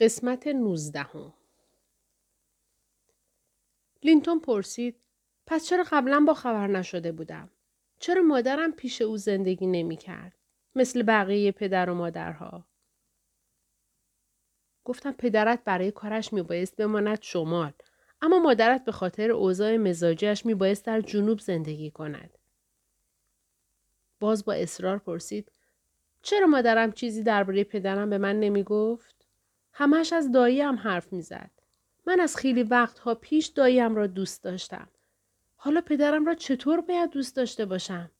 قسمت نوزدهم لینتون پرسید پس چرا قبلا با خبر نشده بودم؟ چرا مادرم پیش او زندگی نمی کرد؟ مثل بقیه پدر و مادرها. گفتم پدرت برای کارش می بایست بماند شمال. اما مادرت به خاطر اوضاع مزاجش می بایست در جنوب زندگی کند. باز با اصرار پرسید چرا مادرم چیزی درباره پدرم به من نمی گفت؟ همش از داییم حرف می زد. من از خیلی وقتها پیش داییم را دوست داشتم. حالا پدرم را چطور باید دوست داشته باشم؟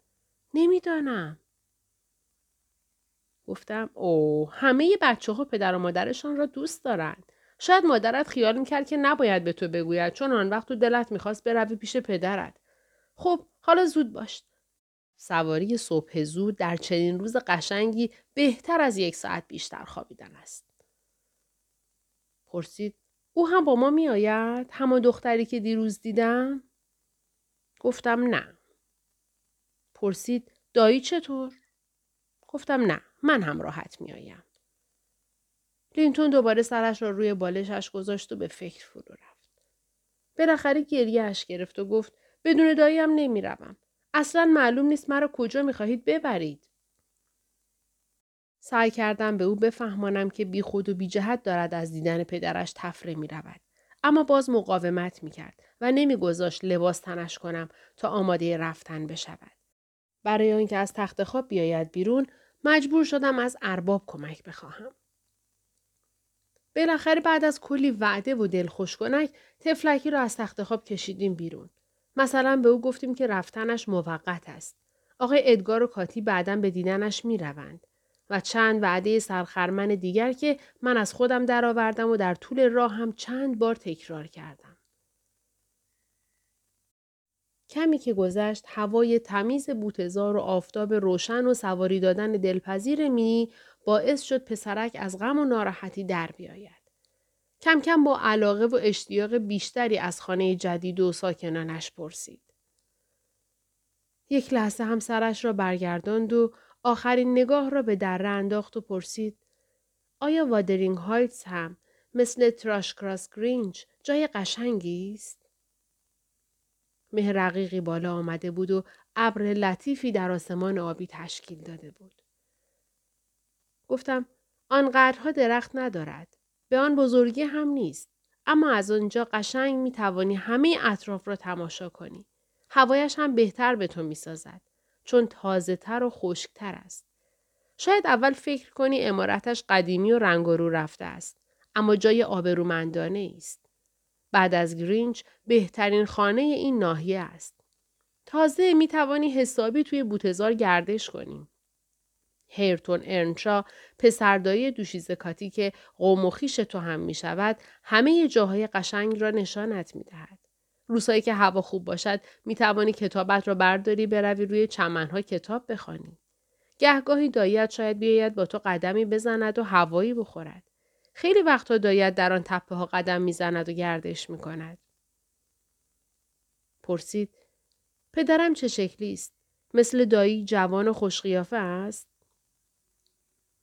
نمی‌دانم. گفتم او همه بچه ها پدر و مادرشان را دوست دارند. شاید مادرت خیال می‌کرد که نباید به تو بگوید چون آن وقت تو دلت می‌خواست بروی پیش پدرت. خب حالا زود باش. سواری صبح زود در چنین روز قشنگی بهتر از یک ساعت بیشتر خوابیدن است. پرسید او هم با ما می آید؟ همان دختری که دیروز دیدم؟ گفتم نه. پرسید دایی چطور؟ گفتم نه من هم راحت می آیم. لینتون دوباره سرش را روی بالشش گذاشت و به فکر فرو رفت. بالاخره گریهش گرفت و گفت بدون داییم نمی روم. اصلا معلوم نیست مرا کجا می خواهید ببرید. سعی کردم به او بفهمانم که بی خود و بی جهت دارد از دیدن پدرش تفره می رود. اما باز مقاومت می کرد و نمیگذاشت لباس تنش کنم تا آماده رفتن بشود. برای آنکه از تخت خواب بیاید بیرون مجبور شدم از ارباب کمک بخواهم. بالاخره بعد از کلی وعده و دلخوش کنک تفلکی را از تخت خواب کشیدیم بیرون. مثلا به او گفتیم که رفتنش موقت است. آقای ادگار و کاتی بعدا به دیدنش می روند. و چند وعده سرخرمن دیگر که من از خودم درآوردم و در طول راه هم چند بار تکرار کردم. کمی که گذشت هوای تمیز بوتزار و آفتاب روشن و سواری دادن دلپذیر مینی باعث شد پسرک از غم و ناراحتی در بیاید. کم کم با علاقه و اشتیاق بیشتری از خانه جدید و ساکنانش پرسید. یک لحظه هم سرش را برگرداند و آخرین نگاه را به دره انداخت و پرسید آیا وادرینگ هایتس هم مثل تراش کراس گرینج جای قشنگی است؟ مه رقیقی بالا آمده بود و ابر لطیفی در آسمان آبی تشکیل داده بود. گفتم آنقدرها درخت ندارد. به آن بزرگی هم نیست. اما از آنجا قشنگ می توانی همه اطراف را تماشا کنی. هوایش هم بهتر به تو می سازد. چون تازه تر و خشکتر است. شاید اول فکر کنی امارتش قدیمی و رنگ رو رفته است. اما جای آبرومندانه است. بعد از گرینچ بهترین خانه این ناحیه است. تازه می توانی حسابی توی بوتزار گردش کنیم. هیرتون ارنشا پسردایی دوشیزکاتی که قوم و خیش تو هم می شود همه جاهای قشنگ را نشانت می دهد. روزهایی که هوا خوب باشد می توانی کتابت را برداری بروی روی چمنها کتاب بخوانی. گهگاهی داییت شاید بیاید با تو قدمی بزند و هوایی بخورد. خیلی وقتها داییت در آن تپه ها قدم می‌زند و گردش می کند. پرسید پدرم چه شکلی است؟ مثل دایی جوان و خوشقیافه است؟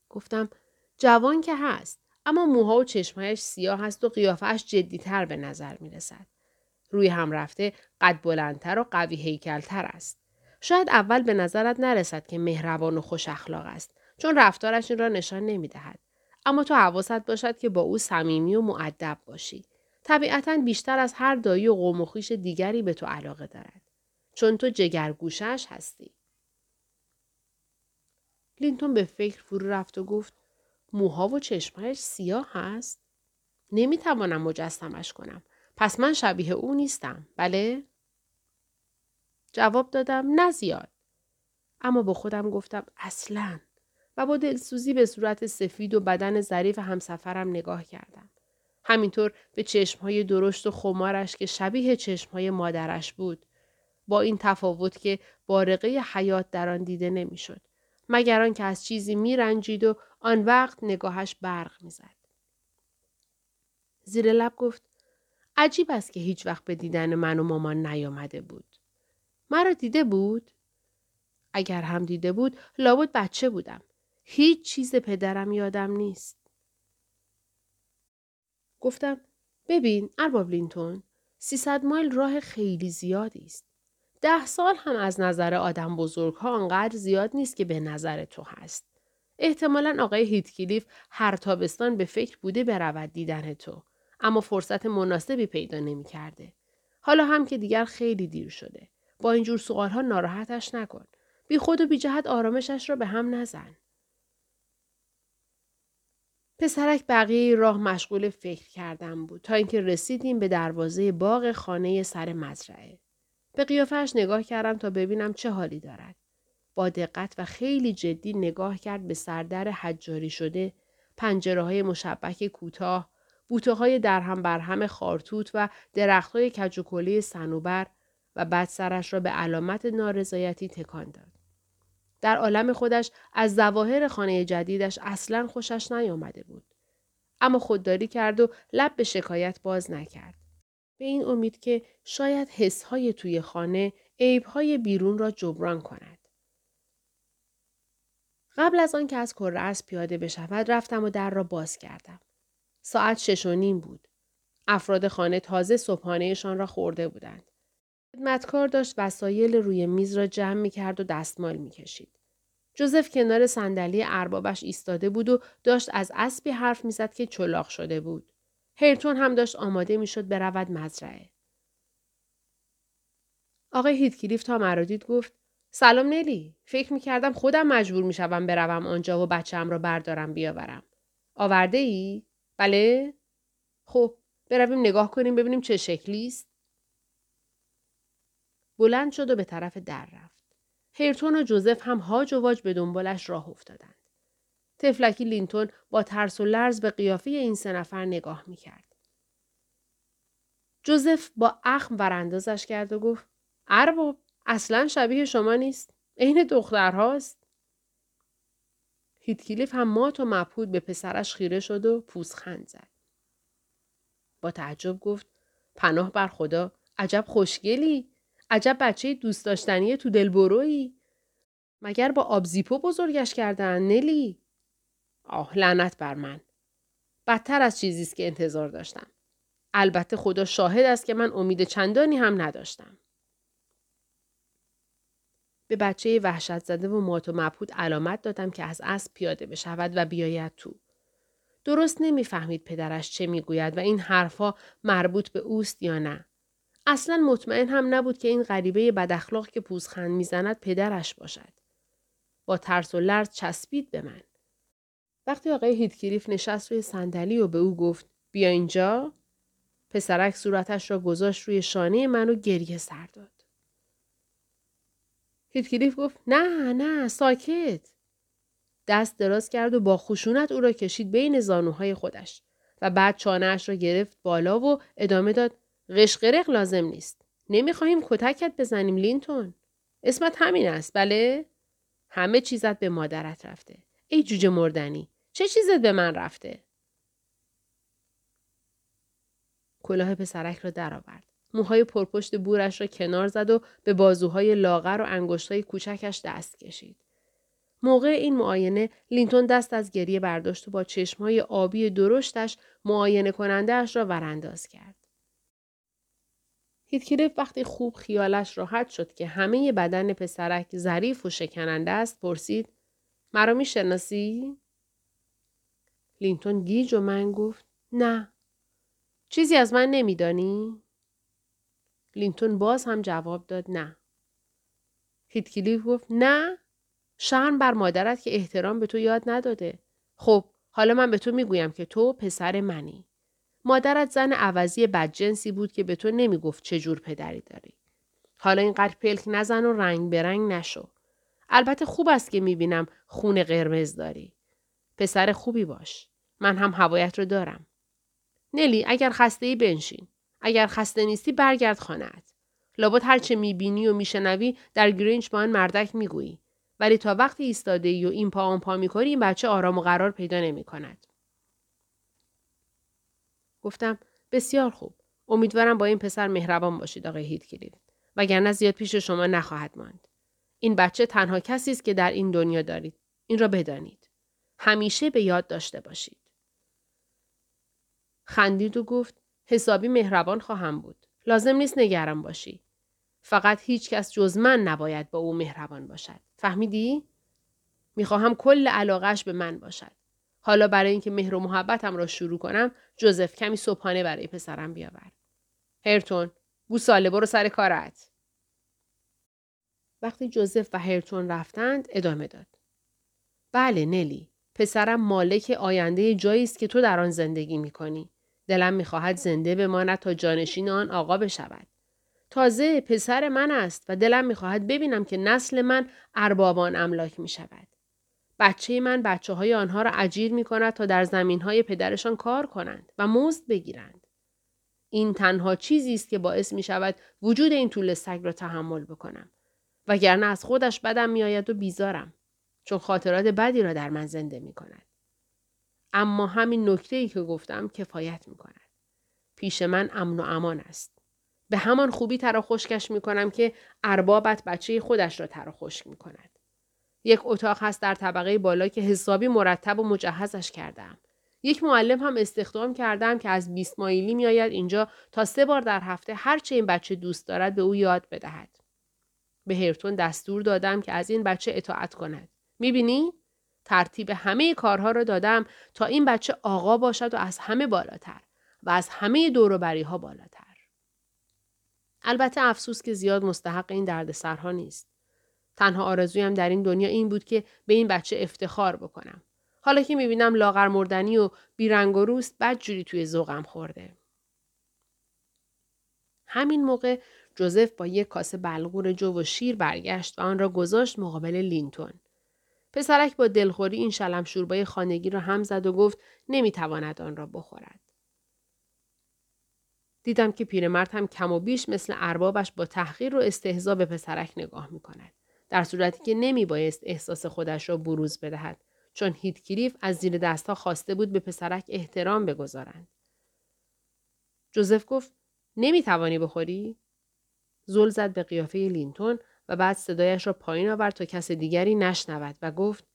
گفتم جوان که هست اما موها و چشمهایش سیاه است و قیافهش جدیتر به نظر می رسد. روی هم رفته قد بلندتر و قوی هیکلتر است. شاید اول به نظرت نرسد که مهربان و خوش اخلاق است چون رفتارش این را نشان نمی دهد. اما تو حواست باشد که با او صمیمی و معدب باشی. طبیعتا بیشتر از هر دایی و قوم و خویش دیگری به تو علاقه دارد. چون تو جگرگوشش هستی. لینتون به فکر فرو رفت و گفت موها و چشمهایش سیاه هست؟ نمی‌توانم مجسمش کنم. پس من شبیه او نیستم. بله؟ جواب دادم نه زیاد. اما با خودم گفتم اصلا و با دلسوزی به صورت سفید و بدن ظریف همسفرم نگاه کردم. همینطور به چشمهای درشت و خمارش که شبیه چشمهای مادرش بود. با این تفاوت که بارقه حیات در آن دیده نمی‌شد. مگر آنکه از چیزی میرنجید و آن وقت نگاهش برق می‌زد. زیر لب گفت عجیب است که هیچ وقت به دیدن من و مامان نیامده بود. مرا دیده بود؟ اگر هم دیده بود لابد بچه بودم. هیچ چیز پدرم یادم نیست. گفتم ببین ارباب لینتون 300 مایل راه خیلی زیادی است. ده سال هم از نظر آدم بزرگ ها انقدر زیاد نیست که به نظر تو هست. احتمالا آقای هیتکلیف هر تابستان به فکر بوده برود دیدن تو. اما فرصت مناسبی پیدا نمی کرده. حالا هم که دیگر خیلی دیر شده. با اینجور سوال ها ناراحتش نکن. بی خود و بی جهت آرامشش را به هم نزن. پسرک بقیه راه مشغول فکر کردن بود تا اینکه رسیدیم به دروازه باغ خانه سر مزرعه. به قیافش نگاه کردم تا ببینم چه حالی دارد. با دقت و خیلی جدی نگاه کرد به سردر حجاری شده، پنجره های مشبک کوتاه، بوته های درهم برهم خارتوت و درخت های کجوکلی سنوبر و بعد سرش را به علامت نارضایتی تکان داد. در عالم خودش از ظواهر خانه جدیدش اصلا خوشش نیامده بود. اما خودداری کرد و لب به شکایت باز نکرد. به این امید که شاید حسهای توی خانه عیبهای بیرون را جبران کند. قبل از آن که از کره پیاده بشود رفتم و در را باز کردم. ساعت شش و نیم بود. افراد خانه تازه صبحانهشان را خورده بودند. خدمتکار داشت وسایل روی میز را جمع می کرد و دستمال می کشید. جوزف کنار صندلی اربابش ایستاده بود و داشت از اسبی حرف می‌زد که چلاق شده بود. هیرتون هم داشت آماده می‌شد برود مزرعه. آقای هیتکلیف تا مرا دید گفت سلام نلی فکر می‌کردم خودم مجبور می‌شوم بروم آنجا و بچم را بردارم بیاورم. آورده ای؟ بله؟ خب برویم نگاه کنیم ببینیم چه شکلی است. بلند شد و به طرف در رفت. هیرتون و جوزف هم هاج و واج به دنبالش راه افتادند. تفلکی لینتون با ترس و لرز به قیافه این سه نفر نگاه می‌کرد. جوزف با اخم براندازش کرد و گفت ارباب اصلا شبیه شما نیست. عین دخترهاست. هیتکلیف هم مات و مبهود به پسرش خیره شد و پوزخند زد. با تعجب گفت پناه بر خدا عجب خوشگلی عجب بچه دوست داشتنی تو دلبرویی. مگر با آبزیپو بزرگش کردن نلی؟ آه لعنت بر من. بدتر از چیزی است که انتظار داشتم. البته خدا شاهد است که من امید چندانی هم نداشتم. به بچه وحشت زده و مات و مبهود علامت دادم که از اسب پیاده بشود و بیاید تو. درست نمی‌فهمید پدرش چه می‌گوید و این حرفها مربوط به اوست یا نه. اصلا مطمئن هم نبود که این غریبه بداخلاق که پوزخند می‌زند پدرش باشد. با ترس و لرز چسبید به من. وقتی آقای هیتکلیف نشست روی صندلی و به او گفت بیا اینجا پسرک صورتش را گذاشت روی شانه من و گریه سر داد. هیتکلیف گفت نه نه ساکت. دست دراز کرد و با خشونت او را کشید بین زانوهای خودش و بعد چانهاش را گرفت بالا و ادامه داد قشقرق لازم نیست. نمی‌خواهیم کتکت بزنیم لینتون. اسمت همین است بله؟ همه چیزت به مادرت رفته. ای جوجه مردنی. چه چیزت به من رفته؟ کلاه پسرک را درآورد. موهای پرپشت بورش را کنار زد و به بازوهای لاغر و انگشتهای کوچکش دست کشید. موقع این معاینه لینتون دست از گریه برداشت و با چشمهای آبی درشتش معاینه کنندهش را ورانداز کرد. هیتکلیف وقتی خوب خیالش راحت شد که همه بدن پسرک ظریف و شکننده است پرسید مرا می‌شناسی لینتون گیج و منگ گفت نه چیزی از من نمیدانی لینتون باز هم جواب داد نه هیتکلیف گفت نه شرم بر مادرت که احترام به تو یاد نداده خب حالا من به تو می‌گویم که تو پسر منی مادرت زن عوضی بدجنسی بود که به تو نمی‌گفت چه جور پدری داری. حالا اینقدر پلک نزن و رنگ به رنگ نشو. البته خوب است که می‌بینم خون قرمز داری. پسر خوبی باش. من هم هوایت رو دارم. نلی اگر خسته ای بنشین. اگر خسته نیستی برگرد خانهت. لابد هرچه می‌بینی و میشنوی در گرینچ با آن مردک می‌گویی. ولی تا وقتی ایستاده ای و این پا آن پا می‌کنی این بچه آرام و قرار پیدا نمی کند. گفتم بسیار خوب. امیدوارم با این پسر مهربان باشید آقای هیتکلیف. وگرنه زیاد پیش شما نخواهد ماند. این بچه تنها کسی است که در این دنیا دارید. این را بدانید. همیشه به یاد داشته باشید. خندید و گفت حسابی مهربان خواهم بود. لازم نیست نگران باشی. فقط هیچ کس جز من نباید با او مهربان باشد. فهمیدی؟ می‌خواهم کل علاقش به من باشد. حالا برای اینکه مهر و محبتم را شروع کنم جوزف کمی صبحانه برای پسرم بیاور. هرتون گوساله برو سر کارت. وقتی جوزف و هرتون رفتند ادامه داد. بله نلی. پسرم مالک آینده جایی است که تو در آن زندگی می کنی. دلم می‌خواهد زنده بماند تا جانشین آن آقا بشود. تازه پسر من است و دلم می‌خواهد ببینم که نسل من اربابان املاک می شود. بچه من بچه های آنها را اجیر می کند تا در زمین های پدرشان کار کنند و مزد بگیرند. این تنها چیزی است که باعث می شود وجود این طول سگ را تحمل بکنم. وگرنه از خودش بدم میآید و بیزارم. چون خاطرات بدی را در من زنده می کند. اما همین نکته ای که گفتم کفایت می کند. پیش من امن و امان است. به همان خوبی ترا خشکش می کنم که اربابت بچه خودش را ترا خشک می کند. یک اتاق هست در طبقه بالا که حسابی مرتب و مجهزش کردم. یک معلم هم استخدام کردم که از 20 مایلی میآید اینجا تا سه بار در هفته هرچه این بچه دوست دارد به او یاد بدهد. به هرتون دستور دادم که از این بچه اطاعت کند. می‌بینی؟ ترتیب همه کارها را دادم تا این بچه آقا باشد و از همه بالاتر و از همه دوروبری ها بالاتر. البته افسوس که زیاد مستحق این دردسرها نیست. تنها آرزویم در این دنیا این بود که به این بچه افتخار بکنم. حالا که می‌بینم لاغر مردنی و بیرنگ و روست بد جوری توی ذوقم خورده. همین موقع جوزف با یک کاسه بلغور جو و شیر برگشت و آن را گذاشت مقابل لینتون. پسرک با دلخوری این شلم شوربای خانگی را هم زد و گفت نمی‌تواند آن را بخورد. دیدم که پیرمرد هم کم و بیش مثل اربابش با تحقیر و استهزا به پسرک نگاه می کند. در صورتی که نمی بایست احساس خودش را بروز بدهد چون کلیف از زیر دستها خواسته بود به پسرک احترام بگذارند. جوزف گفت نمی توانی بخوری؟ زل زد به قیافه لینتون و بعد صدایش را پایین آورد تا کس دیگری نشنود و گفت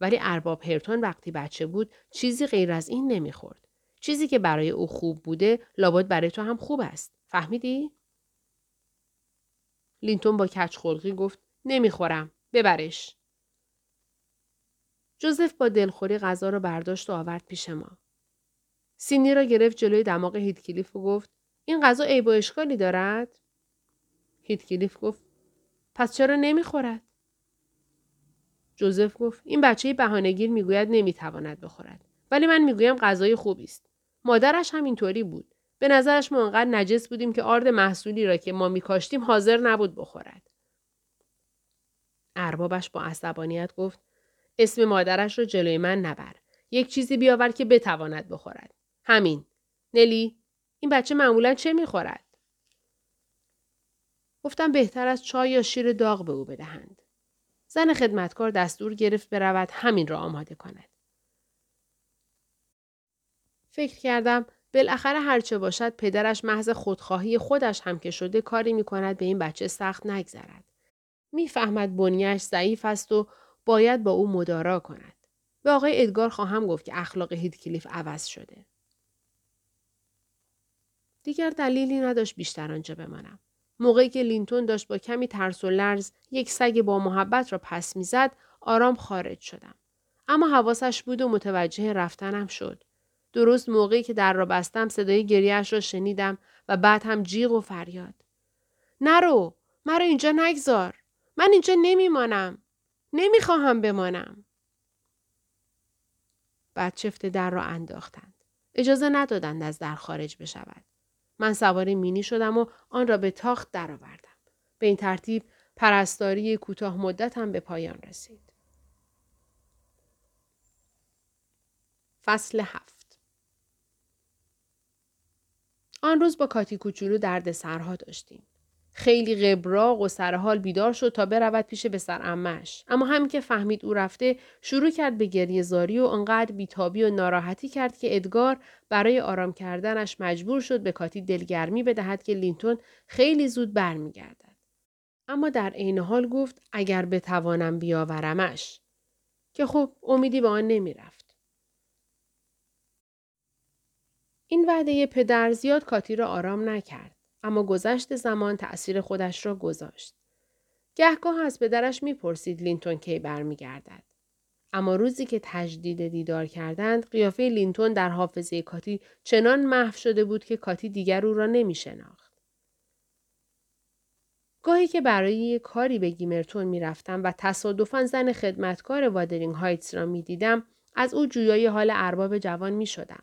ولی ارباب هرتون وقتی بچه بود چیزی غیر از این نمی‌خورد. چیزی که برای او خوب بوده لابد برای تو هم خوب است. فهمیدی؟ لینتون با کچ خلقی گفت نمی‌خورم. ببرش. جوزف با دلخوری غذا را برداشت و آورد پیش ما. سینی را گرفت جلوی دماغ هیتکلیف و گفت این غذا عیب و اشکالی دارد؟ هیتکلیف گفت پس چرا نمی‌خورد؟ جوزف گفت این بچه بهانهگیر می‌گوید نمی‌تواند بخورد. ولی من می‌گویم غذای خوبی است. مادرش هم اینطوری بود. به نظرش ما انقدر نجس بودیم که آرد محصولی را که ما میکاشتیم حاضر نبود بخورد. اربابش با عصبانیت گفت اسم مادرش را جلوی من نبر. یک چیزی بیاور که بتواند بخورد. همین. نلی این بچه معمولا چه می‌خورد؟ گفتم بهتر از چای یا شیر داغ به او بدهند. زن خدمتکار دستور گرفت برود همین را آماده کند. فکر کردم بالاخره هرچه باشد پدرش محض خودخواهی خودش هم که شده کاری می کند به این بچه سخت نگذرد. می‌فهمد بنیش ضعیف است و باید با او مدارا کند. به آقای ادگار خواهم گفت که اخلاق هیدکلیف عوض شده. دیگر دلیلی نداشت بیشتر آنجا بمانم. موقعی که لینتون داشت با کمی ترس و لرز یک سگ با محبت را پس می‌زد آرام خارج شدم. اما حواسش بود و متوجه رفتنم شد. درست موقعی که در را بستم صدای گریهش را شنیدم و بعد هم جیغ و فریاد. نرو! مرا اینجا نگذار! من اینجا نمیمانم! نمی‌خواهم بمانم! بعد چفت در را انداختند. اجازه ندادند از در خارج بشود. من سوار مینی شدم و آن را به تاخت درآوردم. به این ترتیب پرستاری کوتاه مدتم به پایان رسید. فصل هفت آن روز با کاتی کوچولو درد سرها داشتیم. خیلی قبراق و سرحال بیدار شد تا برود پیش به امش. اما همین که فهمید او رفته شروع کرد به گریه زاری و انقدر بیتابی و ناراحتی کرد که ادگار برای آرام کردنش مجبور شد به کاتی دلگرمی بدهد که لینتون خیلی زود برمیگردد. اما در عین حال گفت اگر بتوانم بیاورمش که خب امیدی به آن نمی‌رفت. این وعده پدر زیاد کاتی را آرام نکرد. اما گذشت زمان تأثیر خودش را گذاشت. گهگاه از پدرش می‌پرسید لینتون کی برمیگردد. اما روزی که تجدید دیدار کردند قیافه لینتون در حافظه کاتی چنان محو شده بود که کاتی دیگر او را نمی شناخت. گاهی که برای کاری به گیمرتون می رفتم و تصادفا زن خدمتکار وادرینگ هایتس را می دیدم از او جویای حال ارباب جوان می شدم.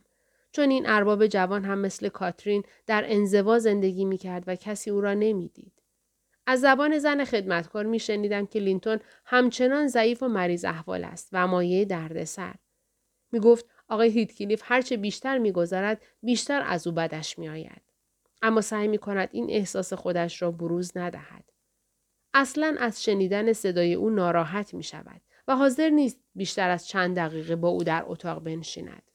چون این ارباب جوان هم مثل کاترین در انزوا زندگی می کرد و کسی او را نمی‌دید. از زبان زن خدمتکار می شنیدم که لینتون همچنان ضعیف و مریض احوال است و مایه دردسر. می گفت آقای هیتکلیف هرچه بیشتر میگذرد بیشتر از او بدش می آید. اما سعی می کند این احساس خودش را بروز ندهد. اصلا از شنیدن صدای او ناراحت می شود و حاضر نیست بیشتر از چند دقیقه با او در اتاق بنشیند.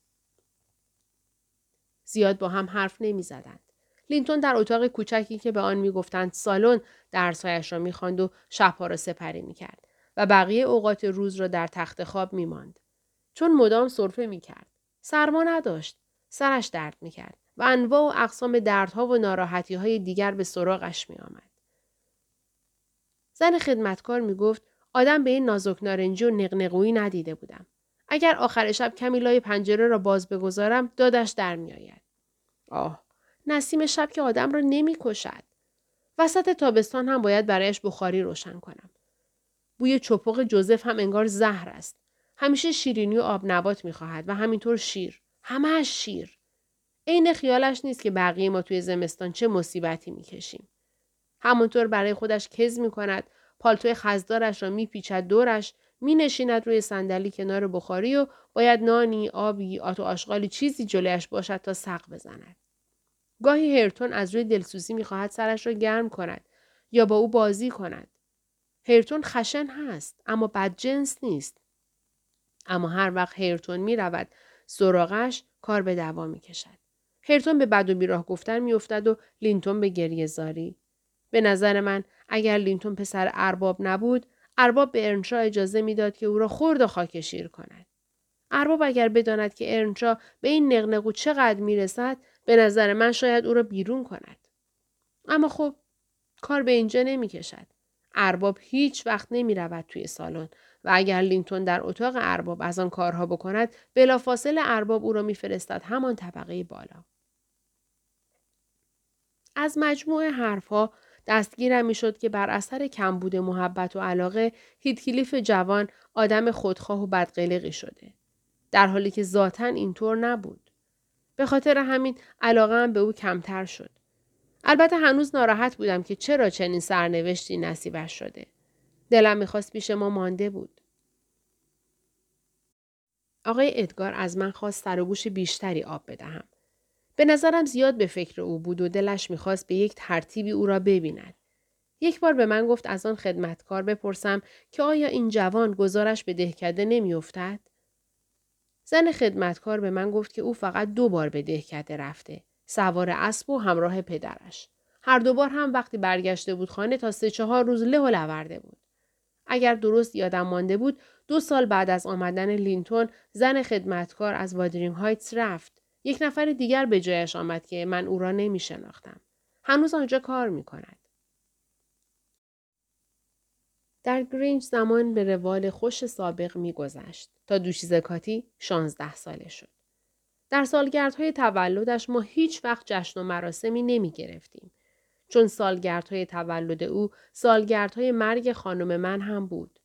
زیاد با هم حرف نمی زدند. لینتون در اتاق کوچکی که به آن می‌گفتند سالن درسهایش را می‌خواند و شبها را سپری می‌کرد و بقیه اوقات روز را در تخت خواب میماند. چون مدام سرفه می‌کرد. سرما نداشت. سرش درد می‌کرد و انواع و اقسام دردها و ناراحتی های دیگر به سراغش میآمد. زن خدمتکار می‌گفت آدم به این نازک نارنجی و نقنقویی ندیده بودم. اگر آخر شب کمی لای پنجره را باز بگذارم دادش در میآید. آه نسیم شب که آدم را نمی کشد. وسط تابستان هم باید برایش بخاری روشن کنم. بوی چپق جوزف هم انگار زهر است. همیشه شیرینی و آب نبات می خواهد و همینطور شیر. همه شیر. عین خیالش نیست که بقیه ما توی زمستان چه مصیبتی می‌کشیم. همونطور برای خودش کز می کند پالتوی خزدارش را میپیچد دورش می نشیند روی صندلی کنار بخاری و باید نانی، آبی، آت و آشغالی چیزی جلویش باشد تا سق بزند. گاهی هرتون از روی دلسوزی می‌خواهد سرش را گرم کند یا با او بازی کند. هرتون خشن هست اما بدجنس نیست. اما هر وقت هرتون می رود سراغش کار به دوام می کشد. هرتون به بد و بیراه گفتن میافتد و لینتون به گریه زاری. به نظر من اگر لینتون پسر ارباب نبود ارباب به ارنشا اجازه می‌داد که او را خرد و خاکشیر کند. ارباب اگر بداند که ارنشا به این نقنقو چقدر می‌رسد به نظر من شاید او را بیرون کند. اما خب کار به اینجا نمی کشد. ارباب هیچ وقت نمی رود توی سالن و اگر لینتون در اتاق ارباب از آن کارها بکند بلافاصله ارباب او را میفرستد همان طبقه بالا. از مجموع حرفها دستگیرم می‌شد که بر اثر کمبود محبت و علاقه هیتکلیف جوان آدم خودخواه و بدقلقی شده. در حالی که ذاتا اینطور نبود. به خاطر همین علاقه به او کمتر شد. البته هنوز ناراحت بودم که چرا چنین سرنوشتی نصیبش شده. دلم می‌خواست پیش ما مانده بود. آقای ادگار از من خواست سر و گوش بیشتری آب بدهم. به نظرم زیاد به فکر او بود و دلش می‌خواست به یک ترتیبی او را ببیند. یک بار به من گفت از آن خدمتکار بپرسم که آیا این جوان گزارش به دهکده نمیافتد؟ زن خدمتکار به من گفت که او فقط دو بار به دهکده رفته. سوار اسب و همراه پدرش. هر دو بار هم وقتی برگشته بود خانه تا سه چهار روز له و لورده بود. اگر درست یادم مانده بود دو سال بعد از آمدن لینتون زن خدمتکار از وادرینگ هایتس رفت. یک نفر دیگر به جایش آمد که من او را نمی شناختم. هنوز آنجا کار می کند. در گرینج زمان به روال خوش سابق میگذشت تا دوشیزه کاتی شانزده ساله شد. در سالگردهای تولدش ما هیچ وقت جشن و مراسمی نمی گرفتیم. چون سالگردهای تولد او سالگردهای مرگ خانم من هم بود.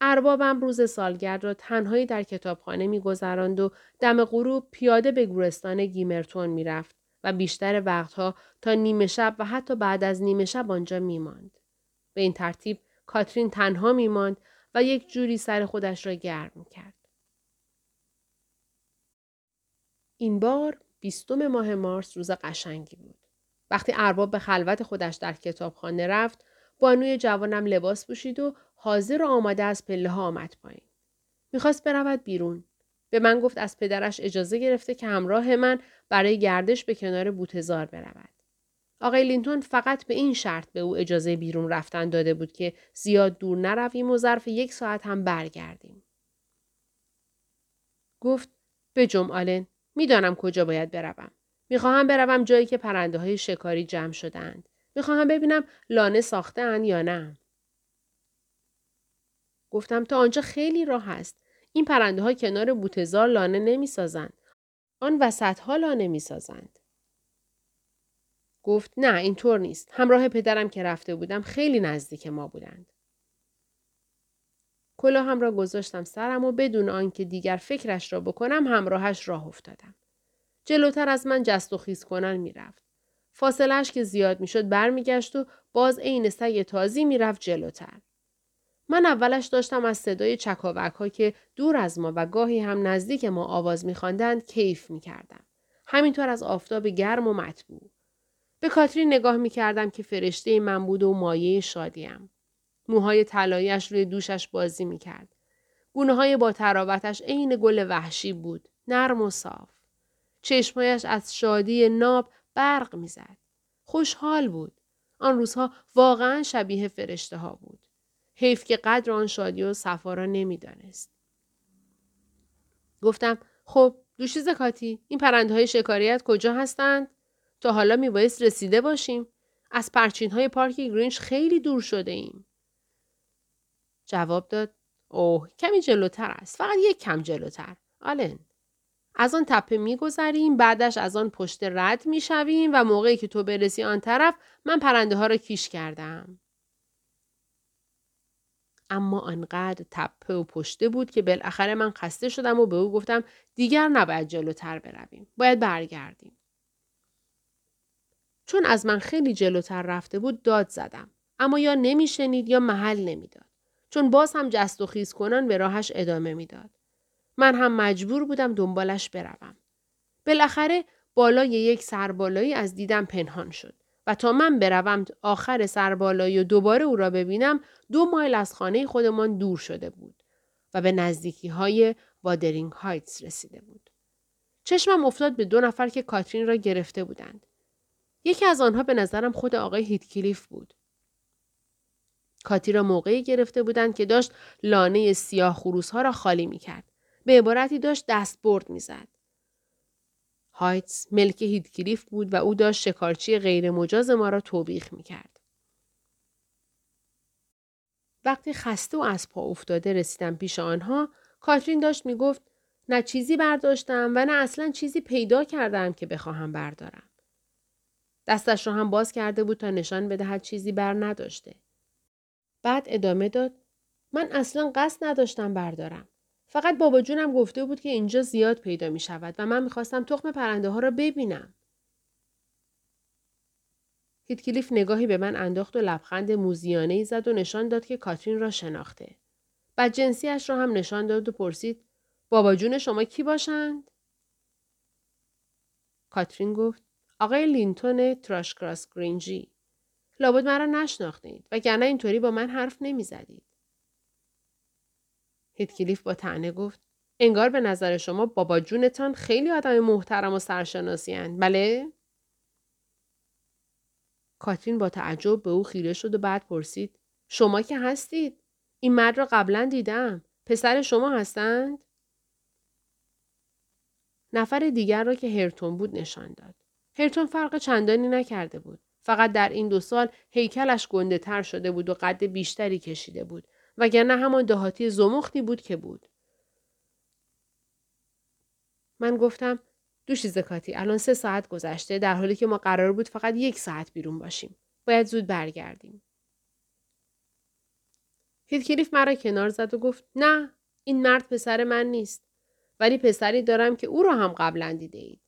اربابم روز سالگرد را تنهایی در کتابخانه میگذراند و دم غروب پیاده به گورستان گیمرتون می‌رفت و بیشتر وقتها تا نیمه شب و حتی بعد از نیمه شب آنجا میماند. به این ترتیب کاترین تنها میماند و یک جوری سر خودش را گرم کرد. این بار بیستم ماه مارس روز قشنگی بود. وقتی ارباب به خلوت خودش در کتابخانه رفت، بانوی جوانم لباس پوشید و حاضر و آماده از پله ها آمد پایین. می‌خواست برود بیرون. به من گفت از پدرش اجازه گرفته که همراه من برای گردش به کنار بوتزار برود. آقای لینتون فقط به این شرط به او اجازه بیرون رفتن داده بود که زیاد دور نرویم و ظرف یک ساعت هم برگردیم. گفت به آلن می‌دانم کجا باید بروم. می‌خواهم بروم جایی که پرنده های شکاری جمع شدند. می‌خواهم ببینم لانه ساخته یا نه. گفتم تا آنجا خیلی راه است. این پرنده ها کنار بوتزار لانه نمی سازند. آن وسط ها لانه می سازند. گفت نه اینطور نیست. همراه پدرم که رفته بودم خیلی نزدیک ما بودند. کلاهم را گذاشتم سرم و بدون آنکه دیگر فکرش را بکنم همراهش راه افتادم. جلوتر از من جست و خیز کنن می‌رفت. فاصلش که زیاد می‌شد برمیگشت و باز عین سگ تازی می‌رفت جلوتر. من اولش داشتم از صدای چکاوک ها که دور از ما و گاهی هم نزدیک ما آواز میخواندند کیف می‌کردم. همینطور از آفتاب گرم و مطبوع. به کاترین نگاه می‌کردم که فرشته من بود و مایه شادیم. موهای طلاییاش روی دوشش بازی می‌کرد. گونه های با تراوتش عین گل وحشی بود. نرم و صاف. چشمایش از شادی ناب برق می‌زد. خوشحال بود. آن روزها واقعا شبیه فرشته ها بود. حیف که قدر آن شادی و صفا را نمی‌دانست. گفتم خب دوشیز کاتی این پرنده های شکاریت کجا هستند؟ تا حالا میبایست رسیده باشیم. از پرچین های پارک گرینچ خیلی دور شده ایم. جواب داد اوه کمی جلوتر است. فقط یک کم جلوتر. آلن. از آن تپه میگذریم بعدش از آن پشت رد می‌شویم و موقعی که تو برسی آن طرف من پرنده ها را کیش کردم. اما آنقدر تپه و پشته بود که بالاخره من خسته شدم و به او گفتم دیگر نباید جلوتر برویم. باید برگردیم. چون از من خیلی جلوتر رفته بود داد زدم. اما یا نمیشنید یا محل نمی‌داد. چون باز هم جست و خیز کنن به راهش ادامه می‌داد. من هم مجبور بودم دنبالش بروم. بالاخره بالای یک سربالایی از دیدم پنهان شد. تا من بروم آخر سربالایی و دوباره او را ببینم دو مایل از خانه خودمان دور شده بود و به نزدیکی های وادرینگ هایتس رسیده بود. چشمم افتاد به دو نفر که کاترین را گرفته بودند. یکی از آنها به نظرم خود آقای هیتکلیف بود. کاتی را موقعی گرفته بودند که داشت لانه سیاه خروس ها را خالی می کرد. به عبارتی داشت دست برد می زد. هایتس ملک هیدکلیف بود و او داشت شکارچی غیر مجاز ما را توبیخ می کرد. وقتی خسته و از پا افتاده رسیدم پیش آنها کاترین داشت می گفت نه چیزی برداشتم و نه اصلا چیزی پیدا کردم که بخواهم بردارم. دستش را هم باز کرده بود تا نشان بدهد چیزی بر نداشته. بعد ادامه داد من اصلا قصد نداشتم بردارم. فقط بابا جونم گفته بود که اینجا زیاد پیدا می شود و من می‌خواستم تخم پرنده ها را ببینم. هیتکلیف نگاهی به من انداخت و لبخند موزیانه ای زد و نشان داد که کاترین را شناخته. بعد جنسیش را هم نشان داد و پرسید بابا جون شما کی باشند؟ کاترین گفت آقای لینتون تراشکراس گرینجی. لابد مرا نشناختید و گرنه اینطوری با من حرف نمی هیتکلیف با تعنه گفت انگار به نظر شما بابا جونتان خیلی آدم محترم و سرشناسی هند. بله؟ کاترین با تعجب به او خیره شد و بعد پرسید شما که هستید؟ این مرد را قبلا دیدم. پسر شما هستند؟ نفر دیگر را که هرتون بود نشان داد. هرتون فرق چندانی نکرده بود. فقط در این دو سال هیکلش گنده تر شده بود و قد بیشتری کشیده بود وگرنه همان دهاتی زمختی بود که بود. من گفتم دوشی زکاتی الان سه ساعت گذشته در حالی که ما قرار بود فقط یک ساعت بیرون باشیم. باید زود برگردیم. هیتکلیف مرا کنار زد و گفت نه این مرد پسر من نیست. ولی پسری دارم که او را هم قبلا دیده اید.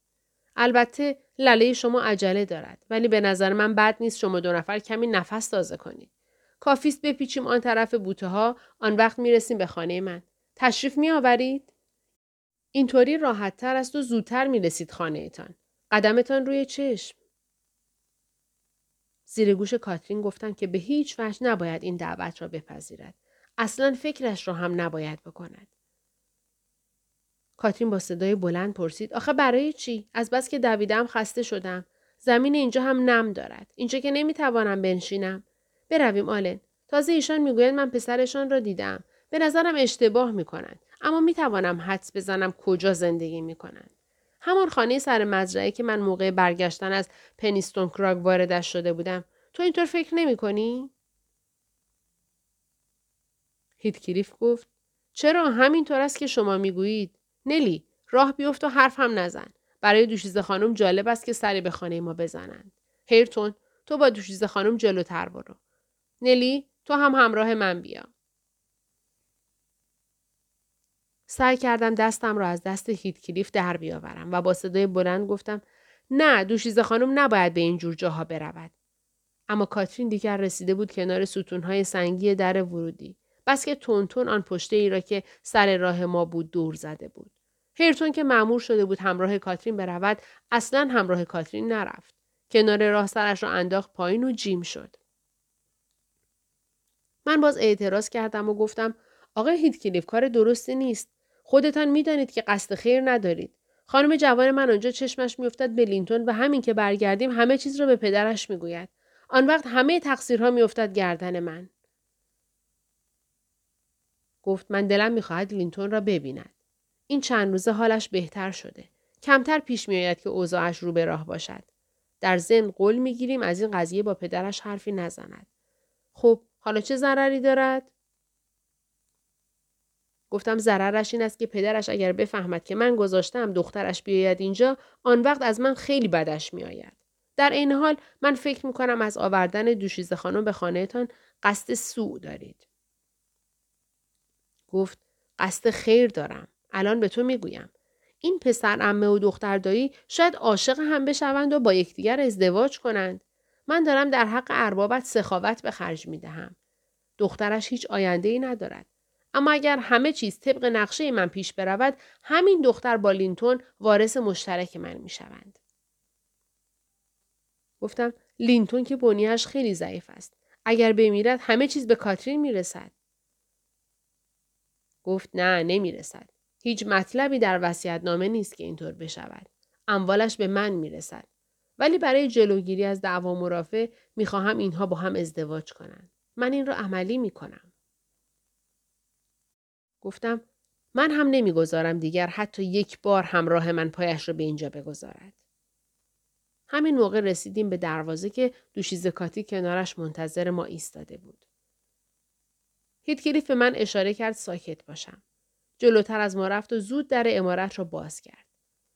البته لله شما عجله دارد ولی به نظر من بد نیست شما دو نفر کمی نفس تازه کنید. کافیست بپیچیم آن طرف بوته ها آن وقت می‌رسیم به خانه من. تشریف می آورید؟ اینطوری راحت تر است و زودتر می رسید خانه ایتان. قدمتان روی چشم. زیر گوش کاترین گفتن که به هیچ وجه نباید این دعوت را بپذیرد. اصلا فکرش را هم نباید بکند. کاترین با صدای بلند پرسید آخه برای چی؟ از بس که دویدم خسته شدم. زمین اینجا هم نم دارد. اینجا که نمی‌توانم بنشینم. برویم آلن. تازه ایشان می‌گویند من پسرشان را دیدم. به نظرم اشتباه می‌کنند. اما می‌توانم حدس بزنم کجا زندگی می‌کنند. همان خانه سر مزرعه که من موقع برگشتن از پنیستون کراگ واردش شده بودم. تو اینطور فکر نمی کنی؟ هیتکلیف گفت چرا همینطور است که شما می‌گویید نلی راه بیفت و حرف هم نزن برای دوشیزه خانم جالب است که سری به خانه ما بزنند هیرتون تو با دوشیزه خانم جلوتر برو نلی تو هم همراه من بیا سعی کردم دستم را از دست هیت کلیف در بیاورم و با صدای بلند گفتم نه دوشیزه خانم نباید به این جور جاها برود. اما کاترین دیگر رسیده بود کنار ستونهای سنگی در ورودی. بس که تون آن پشته ای را که سر راه ما بود دور زده بود. هیرتون که معمور شده بود همراه کاترین برود اصلا همراه کاترین نرفت. کنار راه سرش را انداخت پایین و جیم شد. من باز اعتراض کردم و گفتم آقای هیتکلیف کار درستی نیست. خودتان می‌دانید که قصد خیر ندارید. خانم جوان من آنجا چشمش میافتد به لینتون و همین که برگردیم همه چیز را به پدرش می‌گوید. آن وقت همه تقصیرها میافتد گردن من. گفت من دلم می‌خواهد لینتون را ببیند. این چند روزه حالش بهتر شده. کمتر پیش میآید که اوضاعش رو به راه باشد. در ضمن قول می‌گیریم از این قضیه با پدرش حرفی نزند. خب حالا چه ضرری دارد؟ گفتم ضررش این است که پدرش اگر بفهمد که من گذاشتم دخترش بیاید اینجا آن وقت از من خیلی بدش میآید. در این حال من فکر می کنم از آوردن دوشیزه خانم به خانهتان قصد سوء دارید. گفت قصد خیر دارم. الان به تو می‌گویم. این پسر امه و دختر دایی شاید عاشق هم بشوند و با یکدیگر ازدواج کنند. من دارم در حق اربابت سخاوت به خرج می دهم. دخترش هیچ آینده ای ندارد. اما اگر همه چیز طبق نقشه من پیش برود همین دختر با لینتون وارث مشترک من می شوند. گفتم لینتون که بنیهش خیلی ضعیف است. اگر بمیرد همه چیز به کاترین می رسد. گفت نه نمی رسد. هیچ مطلبی در وسیعت نامه نیست که اینطور بشود. اموالش به من می رسد. ولی برای جلوگیری از دعوا مرافع می خواهم اینها با هم ازدواج کنند. من این را عملی می کنم. گفتم من هم نمی‌گذارم دیگر حتی یک بار همراه من پایش را به اینجا بگذارد. همین موقع رسیدیم به دروازه که دوشیزه کاتی کنارش منتظر ما ایستاده بود. هیتکلیف به من اشاره کرد ساکت باشم. جلوتر از ما رفت و زود در امارت را باز کرد.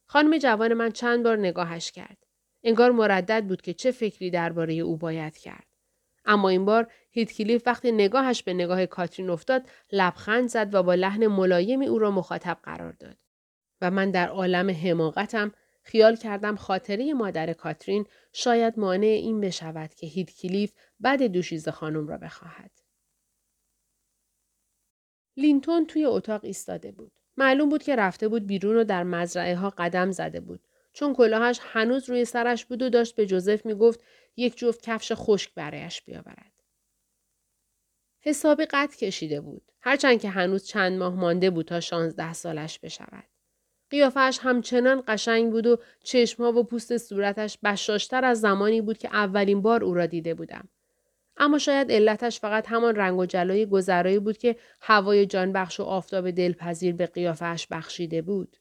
خانم جوان من چند بار نگاهش کرد. انگار مردد بود که چه فکری درباره او باید کرد. اما این بار هیتکلیف وقتی نگاهش به نگاه کاترین افتاد لبخند زد و با لحن ملایمی او را مخاطب قرار داد. و من در عالم حماقتم خیال کردم خاطره مادر کاترین شاید مانع این بشود که هیتکلیف بعد دوشیزه خانم را بخواهد. لینتون توی اتاق ایستاده بود. معلوم بود که رفته بود بیرون و در مزرعه ها قدم زده بود. چون کلاهش هنوز روی سرش بود و داشت به جوزف می‌گفت یک جفت کفش خشک برایش بیاورد. حسابی قد کشیده بود. هرچند که هنوز چند ماه مانده بود تا شانزده سالش بشود. قیافش همچنان قشنگ بود و چشمها و پوست صورتش بشاشتر از زمانی بود که اولین بار او را دیده بودم. اما شاید علتش فقط همان رنگ و جلای گذرایی بود که هوای جانبخش و آفتاب دلپذیر به قیافش بخشیده بود.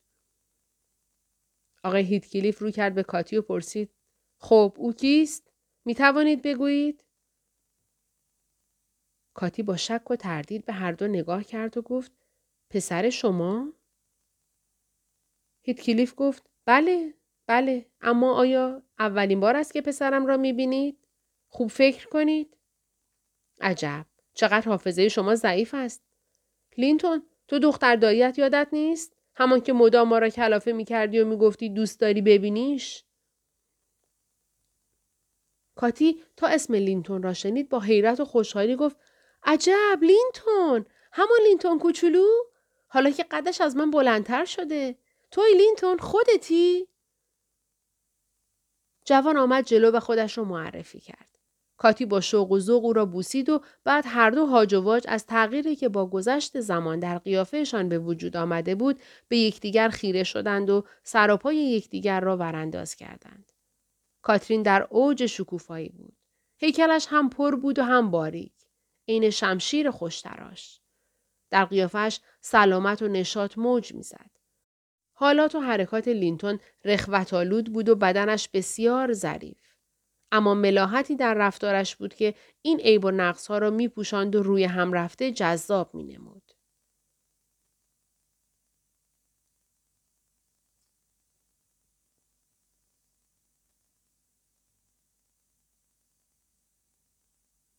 آقای هیتکلیف رو کرد به کاتی و پرسید خب او کیست؟ می توانید بگویید؟ کاتی با شک و تردید به هر دو نگاه کرد و گفت پسر شما؟ هیتکلیف گفت بله بله اما آیا اولین بار است که پسرم را می بینید؟ خوب فکر کنید. عجب چقدر حافظه شما ضعیف است. لینتون تو دختر داییت یادت نیست؟ همان که مدام ما را کلافه می کردی و می گفتی دوست داری ببینیش؟ کاتی تا اسم لینتون را شنید با حیرت و خوشحالی گفت عجب لینتون! همان لینتون کوچولو؟ حالا که قدش از من بلندتر شده. تویی لینتون؟ خودتی؟ جوان آمد جلو و خودش را معرفی کرد. کاتی با شوق و ذوق او را بوسید و بعد هر دو هاج و واج از تغییری که با گذشت زمان در قیافهشان به وجود آمده بود به یکدیگر خیره شدند و سراپای یکدیگر را ورانداز کردند. کاترین در اوج شکوفایی بود. هیکلش هم پر بود و هم باریک. عین شمشیر خوشتراش. در قیافش سلامت و نشاط موج می‌زد. حالات و حرکات لینتون رخوتالود بود و بدنش بسیار ظریف. اما ملاحتی در رفتارش بود که این عیب و نقصها را می پوشاند و روی هم رفته جذاب می نمود.